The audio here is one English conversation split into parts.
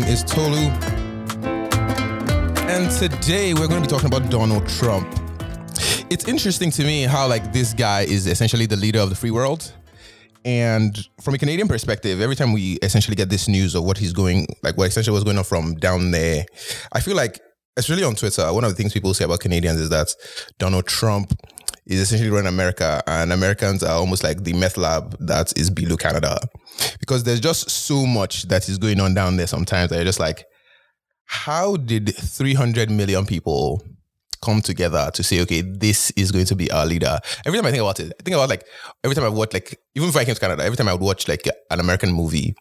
name is Tolu. And today we're going to be talking about Donald Trump. It's interesting to me how like this guy is essentially the leader of the free world. And from a Canadian perspective, every time we essentially get this news of what he's going, like what essentially was going on from down there, I feel like, especially on Twitter, one of the things people say about Canadians is that Donald Trump is essentially running America, and Americans are almost like the meth lab that is below Canada, because there's just so much that is going on down there. Sometimes they're just like, how did 300 million people come together to say, okay, this is going to be our leader. Every time I think about it, I think about like every time I watch like even if I came to Canada, every time I would watch like an American movie,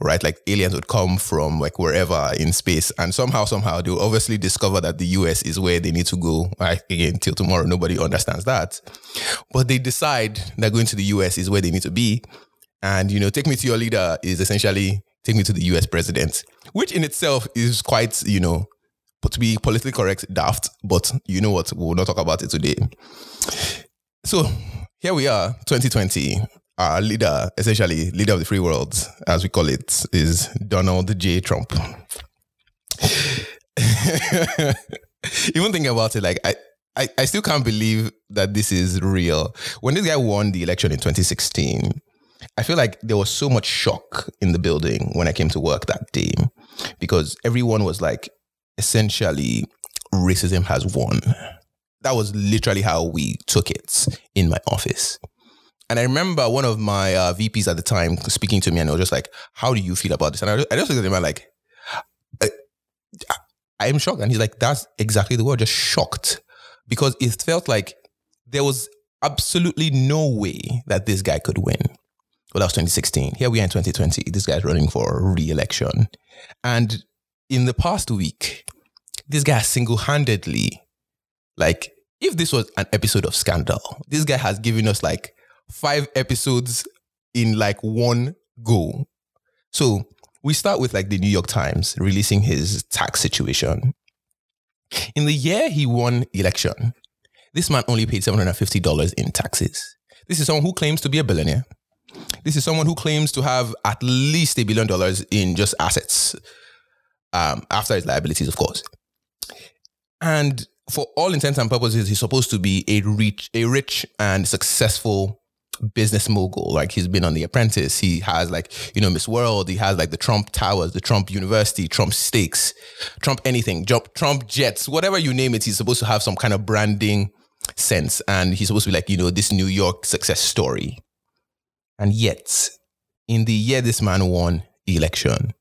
right? Like aliens would come from like wherever in space, and somehow, somehow they'll obviously discover that the US is where they need to go. Right? Again, till tomorrow, nobody understands that. But they decide that going to the US is where they need to be. And you know, take me to your leader is essentially take me to the US president, which in itself is quite, you know, to be politically correct, daft. But you know what? We'll not talk about it today. So here we are, 2020. Our leader, essentially leader of the free world, as we call it, is Donald J. Trump. Even thinking about it, like I, I, I still can't believe that this is real. When this guy won the election in 2016, I feel like there was so much shock in the building when I came to work that day because everyone was like, essentially, racism has won. That was literally how we took it in my office. And I remember one of my uh, VPs at the time speaking to me, and I was just like, "How do you feel about this?" And I, I just looked at him and like, I, I am shocked. And he's like, "That's exactly the word, just shocked," because it felt like there was absolutely no way that this guy could win. Well, that was 2016. Here we are in 2020. This guy's running for re-election, and in the past week, this guy single handedly, like, if this was an episode of Scandal, this guy has given us like five episodes in like one go. So we start with like the New York Times releasing his tax situation. In the year he won election, this man only paid $750 in taxes. This is someone who claims to be a billionaire. This is someone who claims to have at least a billion dollars in just assets um, after his liabilities, of course. And for all intents and purposes, he's supposed to be a rich, a rich and successful business mogul. Like he's been on The Apprentice. He has like, you know, Miss World. He has like the Trump Towers, the Trump University, Trump Steaks, Trump anything, Trump Jets, whatever you name it. He's supposed to have some kind of branding sense. And he's supposed to be like, you know, this New York success story. And yet, in the year this man won election,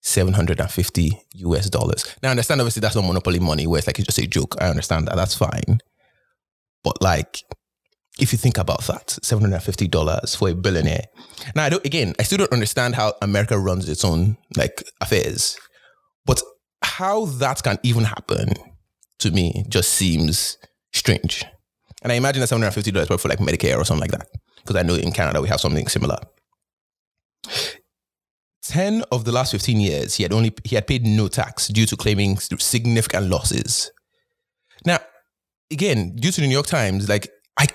750 US dollars. Now, I understand obviously that's not monopoly money where it's like it's just a joke. I understand that. That's fine. But like, if you think about that, $750 for a billionaire. Now, I don't, again, I still don't understand how America runs its own like affairs. But how that can even happen to me just seems strange. And I imagine that $750 probably for like Medicare or something like that. Because I know in Canada we have something similar. 10 of the last 15 years he had only he had paid no tax due to claiming significant losses now again due to the new york times like i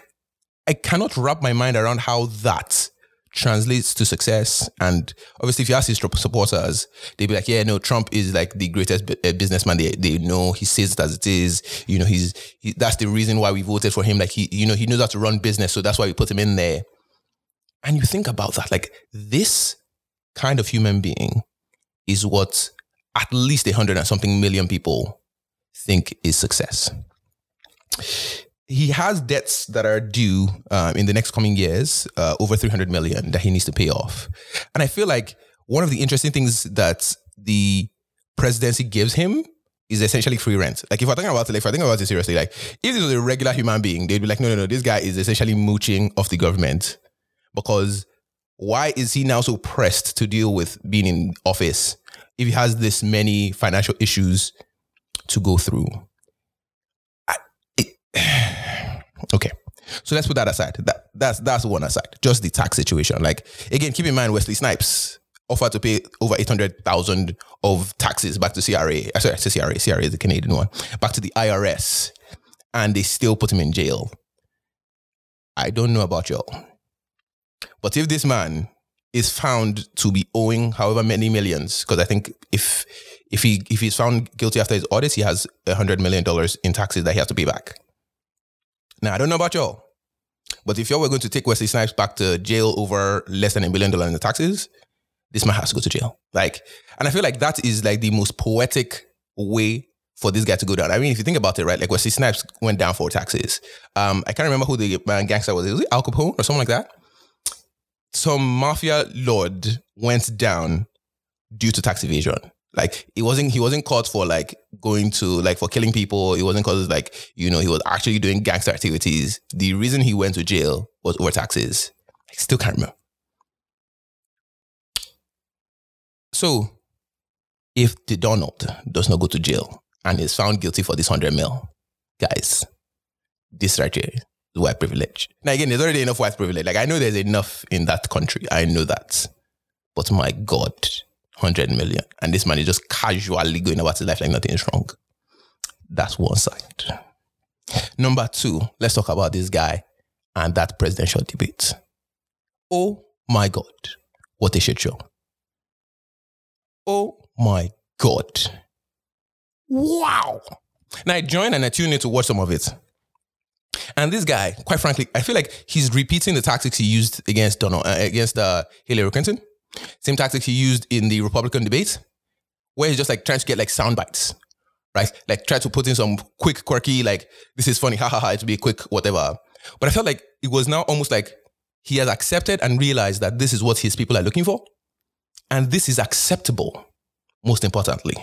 i cannot wrap my mind around how that translates to success. And obviously if you ask his supporters they'd be like yeah no trump is like the greatest uh, businessman they, they know. He says it as it is. You know he's he, that's the reason why we voted for him. Like he you know he knows how to run business so that's why we put him in there. And you think about that like this kind of human being is what at least a hundred and something million people think is success. He has debts that are due um, in the next coming years, uh, over 300 million that he needs to pay off. And I feel like one of the interesting things that the presidency gives him is essentially free rent. Like if I think about it, like if I think about it seriously, like if this was a regular human being, they'd be like, no, no, no, this guy is essentially mooching off the government because why is he now so pressed to deal with being in office if he has this many financial issues to go through? I, it, okay. So let's put that aside. That that's that's one aside. Just the tax situation. Like again, keep in mind Wesley Snipes offered to pay over eight hundred thousand of taxes back to CRA. Uh, sorry, to CRA. CRA is the Canadian one. Back to the IRS, and they still put him in jail. I don't know about y'all. But if this man is found to be owing however many millions, because I think if if he if he's found guilty after his audit, he has hundred million dollars in taxes that he has to pay back. Now I don't know about y'all, but if y'all were going to take Wesley Snipes back to jail over less than a million dollars in the taxes, this man has to go to jail. Like, and I feel like that is like the most poetic way for this guy to go down. I mean, if you think about it, right? Like Wesley Snipes went down for taxes. Um, I can't remember who the uh, gangster was. Was it Al Capone or something like that? Some mafia lord went down due to tax evasion. Like it wasn't he wasn't caught for like going to like for killing people. It wasn't cause like, you know, he was actually doing gangster activities. The reason he went to jail was over taxes. I still can't remember. So if the Donald does not go to jail and is found guilty for this hundred mil, guys, this right here is white privilege. Now again, there's already enough white privilege. Like I know there's enough in that country. I know that. But my God, 100 million. And this man is just casually going about his life like nothing is wrong. That's one side. Number two, let's talk about this guy and that presidential debate. Oh my God, what a shit show. Oh my God. Wow. Now I joined and I tuned in to watch some of it. And this guy, quite frankly, I feel like he's repeating the tactics he used against Donald, uh, against uh, Hillary Clinton. Same tactics he used in the Republican debate, where he's just like trying to get like sound bites, right? Like try to put in some quick, quirky, like this is funny, ha ha ha. It be a quick whatever. But I felt like it was now almost like he has accepted and realized that this is what his people are looking for, and this is acceptable. Most importantly,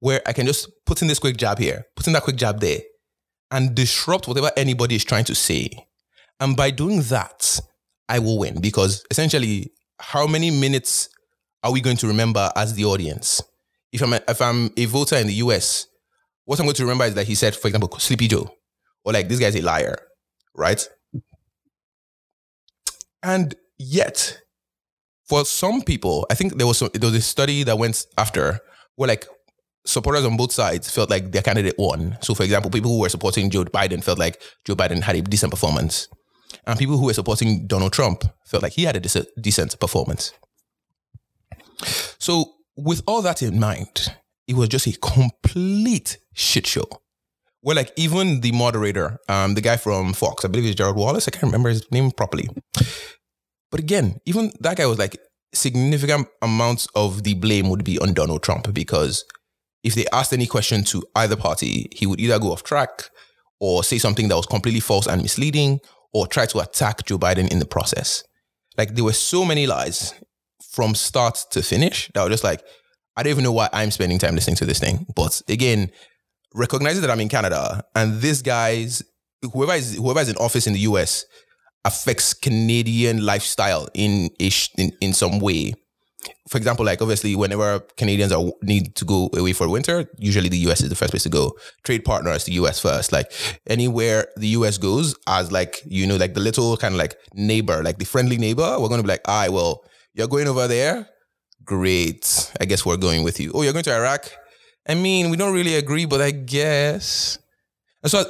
where I can just put in this quick jab here, put in that quick jab there, and disrupt whatever anybody is trying to say. And by doing that, I will win because essentially how many minutes are we going to remember as the audience? If I'm a, if I'm a voter in the US, what I'm going to remember is that he said, for example, Sleepy Joe, or like this guy's a liar, right? And yet, for some people, I think there was some, there was a study that went after where like supporters on both sides felt like their candidate won. So, for example, people who were supporting Joe Biden felt like Joe Biden had a decent performance and people who were supporting Donald Trump felt like he had a decent, decent performance. So, with all that in mind, it was just a complete shit show. Where like even the moderator, um, the guy from Fox, I believe it's Gerald Wallace, I can't remember his name properly. But again, even that guy was like significant amounts of the blame would be on Donald Trump because if they asked any question to either party, he would either go off track or say something that was completely false and misleading or try to attack Joe Biden in the process. Like there were so many lies from start to finish that were just like, I don't even know why I'm spending time listening to this thing. But again, recognizing that I'm in Canada and this guy's whoever is whoever is in office in the US affects Canadian lifestyle in in in some way for example, like obviously, whenever Canadians are need to go away for winter, usually the US is the first place to go. Trade partner is the US first. Like anywhere the US goes, as like you know, like the little kind of like neighbor, like the friendly neighbor, we're gonna be like, "I well, you're going over there, great. I guess we're going with you. Oh, you're going to Iraq. I mean, we don't really agree, but I guess." And so,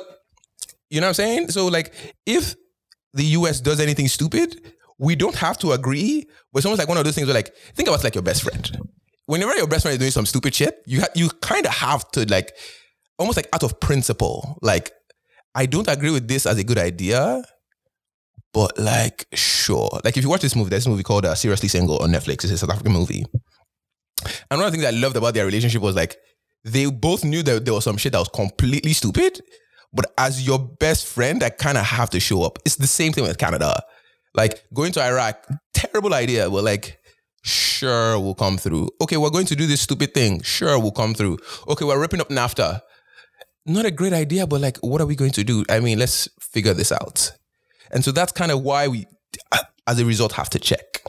you know what I'm saying? So, like, if the US does anything stupid, we don't have to agree, but it's almost like one of those things where like, think about like your best friend. Whenever your best friend is doing some stupid shit, you ha- you kind of have to like, almost like out of principle, like, I don't agree with this as a good idea, but like, sure. Like if you watch this movie, there's a movie called uh, Seriously Single on Netflix. It's a South African movie. And one of the things I loved about their relationship was like, they both knew that there was some shit that was completely stupid, but as your best friend, I kind of have to show up. It's the same thing with Canada. Like going to Iraq, terrible idea, but like, sure, we'll come through. Okay, we're going to do this stupid thing. Sure, we'll come through. Okay, we're ripping up NAFTA. Not a great idea, but like, what are we going to do? I mean, let's figure this out. And so that's kind of why we, as a result, have to check.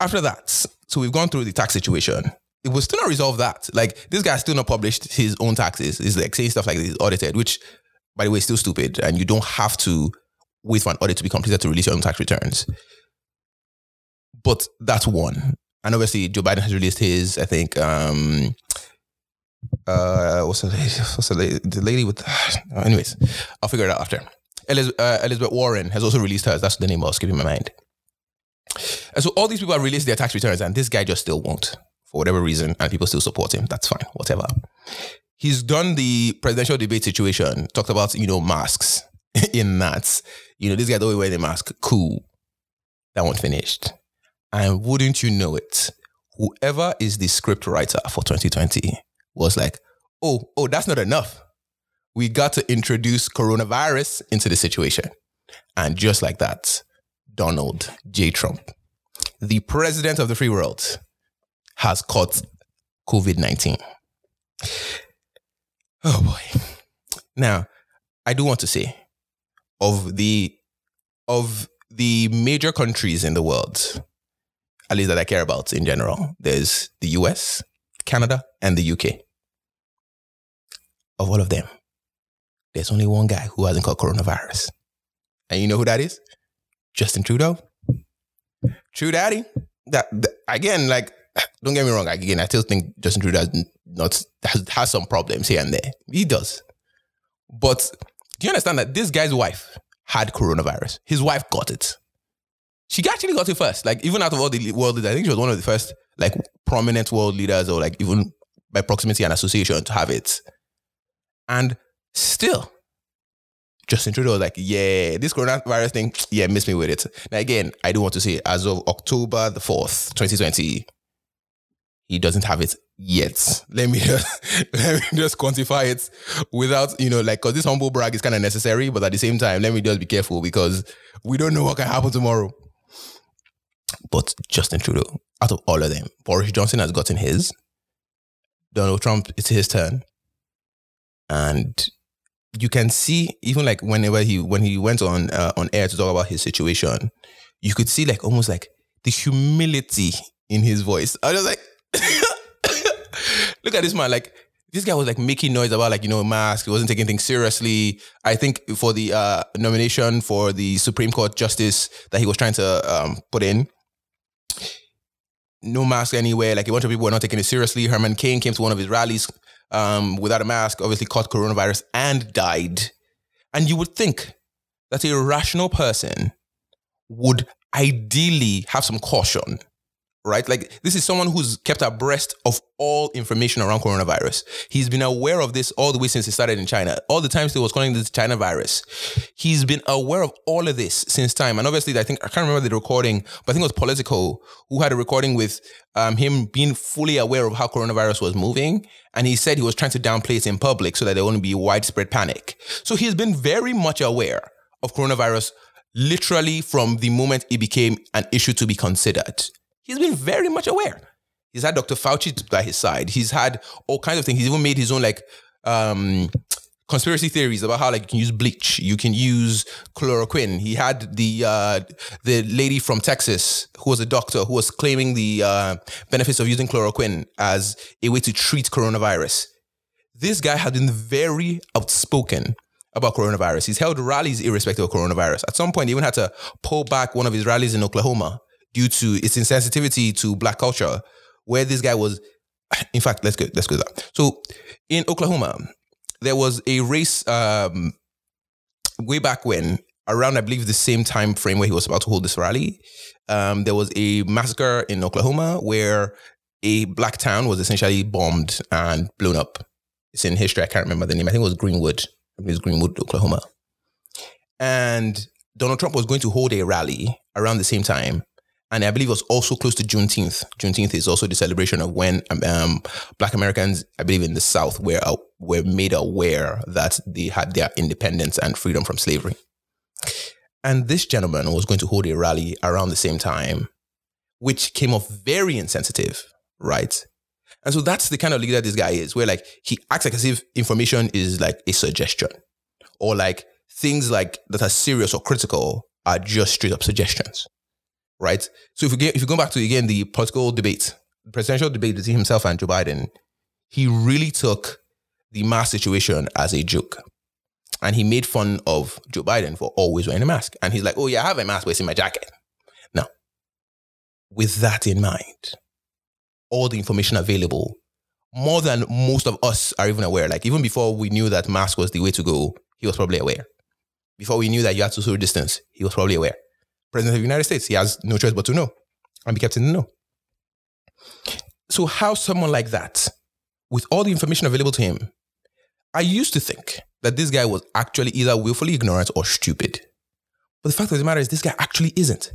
After that, so we've gone through the tax situation. It was still not resolved that. Like this guy still not published his own taxes. He's like saying stuff like this audited, which by the way is still stupid. And you don't have to wait for an audit to be completed to release your own tax returns. But that's one. And obviously, Joe Biden has released his, I think, um, uh, what's the lady? What's the lady? The lady with, anyways, I'll figure it out after. Eliz- uh, Elizabeth Warren has also released hers. That's the name I was keeping in my mind. And so all these people have released their tax returns, and this guy just still won't for whatever reason, and people still support him. That's fine, whatever. He's done the presidential debate situation, talked about, you know, masks in that. You know, this guy don't wear the mask. Cool. That one finished. And wouldn't you know it? Whoever is the script writer for 2020 was like, oh, oh, that's not enough. We got to introduce coronavirus into the situation. And just like that, Donald J. Trump, the president of the free world, has caught COVID 19. Oh boy. Now, I do want to say of the of the major countries in the world, at least that I care about in general, there's the US, Canada, and the UK. Of all of them, there's only one guy who hasn't caught coronavirus. And you know who that is? Justin Trudeau. True daddy. That, that again, like, don't get me wrong. Again, I still think Justin Trudeau not has, has some problems here and there. He does. But do you understand that this guy's wife had coronavirus? His wife got it. She actually got it first. Like, even out of all the world leaders, I think she was one of the first, like, prominent world leaders or, like, even by proximity and association to have it. And still, Justin Trudeau was like, yeah, this coronavirus thing, yeah, miss me with it. Now, again, I do want to say, as of October the 4th, 2020, he doesn't have it yet. Let me just, let me just quantify it without, you know, like, because this humble brag is kind of necessary, but at the same time, let me just be careful because we don't know what can happen tomorrow. But Justin Trudeau, out of all of them, Boris Johnson has gotten his. Donald Trump, it's his turn. And you can see even like whenever he when he went on uh, on air to talk about his situation, you could see like almost like the humility in his voice. I was like, look at this man, like this guy was like making noise about like you know mask. He wasn't taking things seriously. I think for the uh, nomination for the Supreme Court justice that he was trying to um, put in, no mask anywhere. Like a bunch of people were not taking it seriously. Herman Cain came to one of his rallies um, without a mask, obviously caught coronavirus and died. And you would think that a rational person would ideally have some caution right? Like this is someone who's kept abreast of all information around coronavirus. He's been aware of this all the way since he started in China. All the times he was calling this China virus. He's been aware of all of this since time. And obviously, I think I can't remember the recording, but I think it was Politico who had a recording with um, him being fully aware of how coronavirus was moving. And he said he was trying to downplay it in public so that there wouldn't be widespread panic. So he's been very much aware of coronavirus literally from the moment it became an issue to be considered. He's been very much aware. He's had Dr. Fauci by his side. He's had all kinds of things. He's even made his own like um, conspiracy theories about how like you can use bleach, you can use chloroquine. He had the uh, the lady from Texas who was a doctor who was claiming the uh, benefits of using chloroquine as a way to treat coronavirus. This guy had been very outspoken about coronavirus. He's held rallies irrespective of coronavirus. At some point, he even had to pull back one of his rallies in Oklahoma due to its insensitivity to black culture, where this guy was. In fact, let's go. Let's go there. So, in Oklahoma, there was a race um, way back when, around I believe the same time frame where he was about to hold this rally. Um, there was a massacre in Oklahoma where a black town was essentially bombed and blown up. It's in history. I can't remember the name. I think it was Greenwood. It was Greenwood, Oklahoma. And Donald Trump was going to hold a rally around the same time and I believe it was also close to Juneteenth. Juneteenth is also the celebration of when um, um, Black Americans, I believe in the South, were uh, were made aware that they had their independence and freedom from slavery. And this gentleman was going to hold a rally around the same time, which came off very insensitive, right? And so that's the kind of leader this guy is, where like he acts like as if information is like a suggestion, or like things like that are serious or critical are just straight up suggestions right? So if you get, if you go back to again the political debate, the presidential debate between himself and Joe Biden, he really took the mask situation as a joke. And he made fun of Joe Biden for always wearing a mask. And he's like, oh, yeah, I have a mask, but it's in my jacket. Now, with that in mind, all the information available, more than most of us are even aware. Like, even before we knew that mask was the way to go, he was probably aware. Before we knew that you had to social distance, he was probably aware. President of the United States. He has no choice but to know and be kept in the know. So, how someone like that, with all the information available to him, I used to think that this guy was actually either willfully ignorant or stupid. But the fact of the matter is, this guy actually isn't.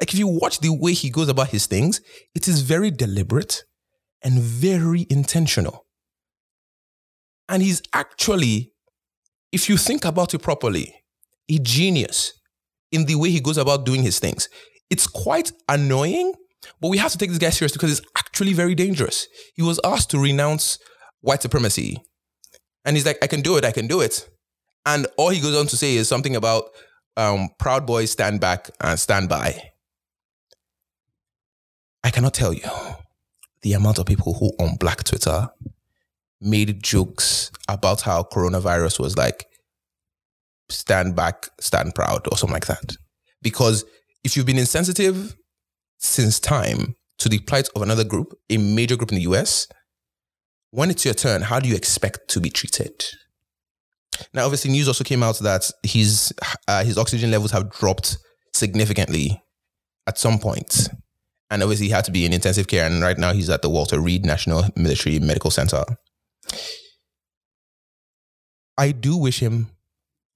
Like, if you watch the way he goes about his things, it is very deliberate and very intentional. And he's actually, if you think about it properly, a genius in the way he goes about doing his things. It's quite annoying, but we have to take this guy serious because it's actually very dangerous. He was asked to renounce white supremacy. And he's like, I can do it, I can do it. And all he goes on to say is something about um, Proud Boys stand back and stand by. I cannot tell you the amount of people who on Black Twitter made jokes about how coronavirus was like stand back, stand proud, or something like that. Because if you've been insensitive since time to the plight of another group, a major group in the US, when it's your turn, how do you expect to be treated? Now, obviously, news also came out that his uh, his oxygen levels have dropped significantly at some point, and obviously, he had to be in intensive care. And right now, he's at the Walter Reed National Military Medical Center. I do wish him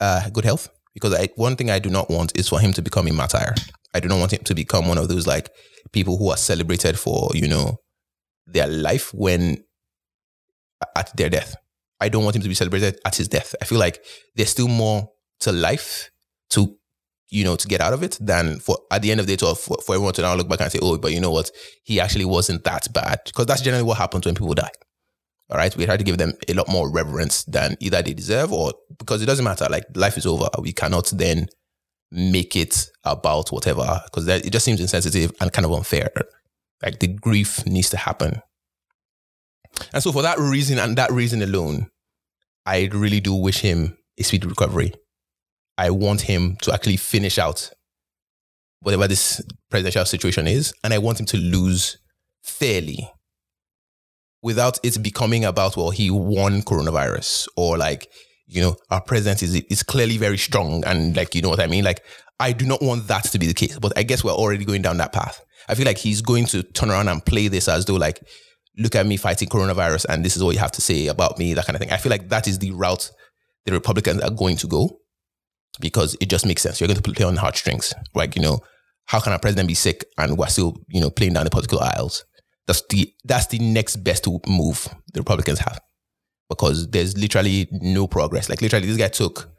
uh, good health because I, one thing I do not want is for him to become a martyr. I do not want him to become one of those like people who are celebrated for you know their life when at their death. I don't want him to be celebrated at his death. I feel like there's still more to life to you know to get out of it than for at the end of the day to, for, for everyone to now look back and say, oh, but you know what, he actually wasn't that bad because that's generally what happens when people die. All right. We had to give them a lot more reverence than either they deserve or because it doesn't matter. Like life is over. We cannot then make it about whatever because it just seems insensitive and kind of unfair. Like the grief needs to happen. And so for that reason and that reason alone, I really do wish him a speedy recovery. I want him to actually finish out whatever this presidential situation is, and I want him to lose fairly without it becoming about well he won coronavirus or like you know our presence is is clearly very strong and like you know what I mean? Like I do not want that to be the case but I guess we're already going down that path. I feel like he's going to turn around and play this as though like look at me fighting coronavirus and this is what you have to say about me that kind of thing. I feel like that is the route the Republicans are going to go because it just makes sense. You're going to play on heartstrings. Like you know how can a president be sick and we're still you know playing down the political aisles that's the that's the next best move the Republicans have because there's literally no progress. Like literally, this guy took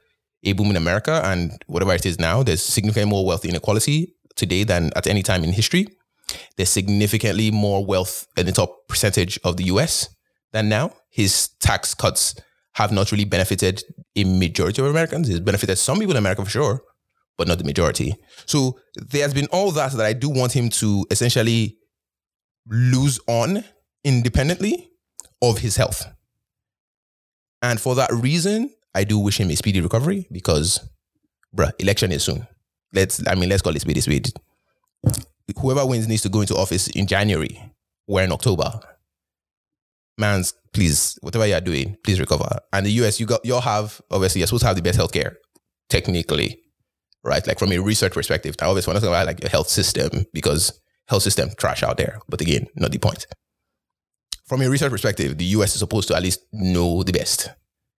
a boom in America and whatever it is now, there's significantly more wealth inequality today than at any time in history. There's significantly more wealth in the top percentage of the US than now. His tax cuts have not really benefited a majority of Americans. It's benefited some people in America for sure, but not the majority. So there's been all that that I do want him to essentially lose on independently of his health. And for that reason, I do wish him a speedy recovery because, bruh, election is soon. Let's, I mean, let's call it speedy speed. Whoever wins needs to go into office in January. We're in October. Man's, please, whatever you're doing, please recover. And the US, you got, you'll have, obviously, you're supposed to have the best healthcare, technically, right? Like from a research perspective. Now, obviously, we're not talking about like your health system because health system trash out there. But again, not the point. From a research perspective, the US is supposed to at least know the best.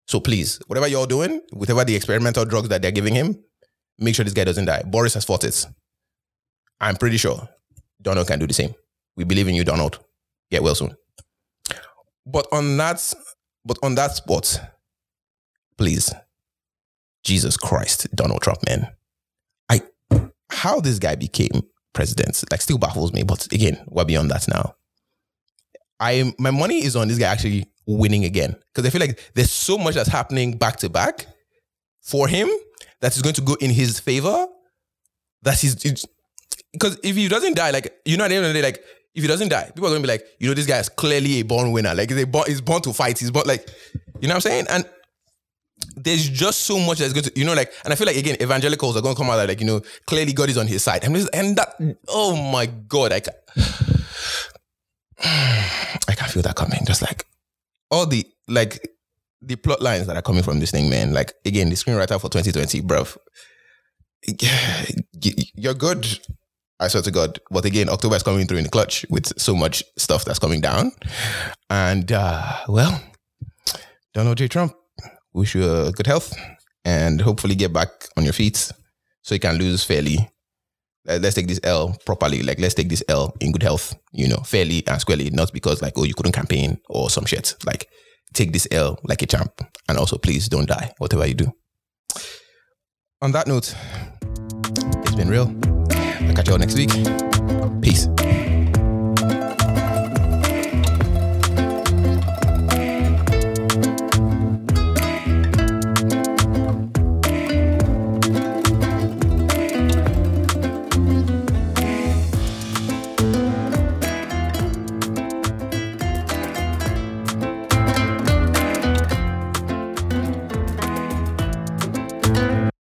So please, whatever you're doing, whatever the experimental drugs that they're giving him, make sure this guy doesn't die. Boris has fought it. I'm pretty sure Donald can do the same. We believe in you, Donald. Get well soon. But on that, but on that spot, please, Jesus Christ, Donald Trump, man. I how this guy became presidents like still baffles me. But again, we're beyond that now. I my money is on this guy actually winning again because I feel like there's so much that's happening back to back for him that is going to go in his favor. That he's because if he doesn't die, like you know, at the end of the day, like if he doesn't die, people are going to be like, you know, this guy is clearly a born winner. Like he's, born, he's born to fight. He's born like, you know what I'm saying? And there's just so much that's going to, you know, like, and I feel like again, evangelicals are going to come out that, like, you know, clearly God is on his side. And, and that, oh my God, I, can, I can't feel that coming. Just like all the, like, the plot lines that are coming from this thing, man. Like, again, the screenwriter for 2020, bruv. you're good. I swear to God. But again, October is coming through in the clutch with so much stuff that's coming down. And uh, well, Donald J. Trump, wish you a good health and hopefully get back on your feet so you can lose fairly. Let's take this L properly. Like, let's take this L in good health, you know, fairly and squarely, not because, like, oh, you couldn't campaign or some shit. Like, take this L like a champ. And also, please don't die, whatever you do. On that note, it's been real. I'll catch you all next week. Peace.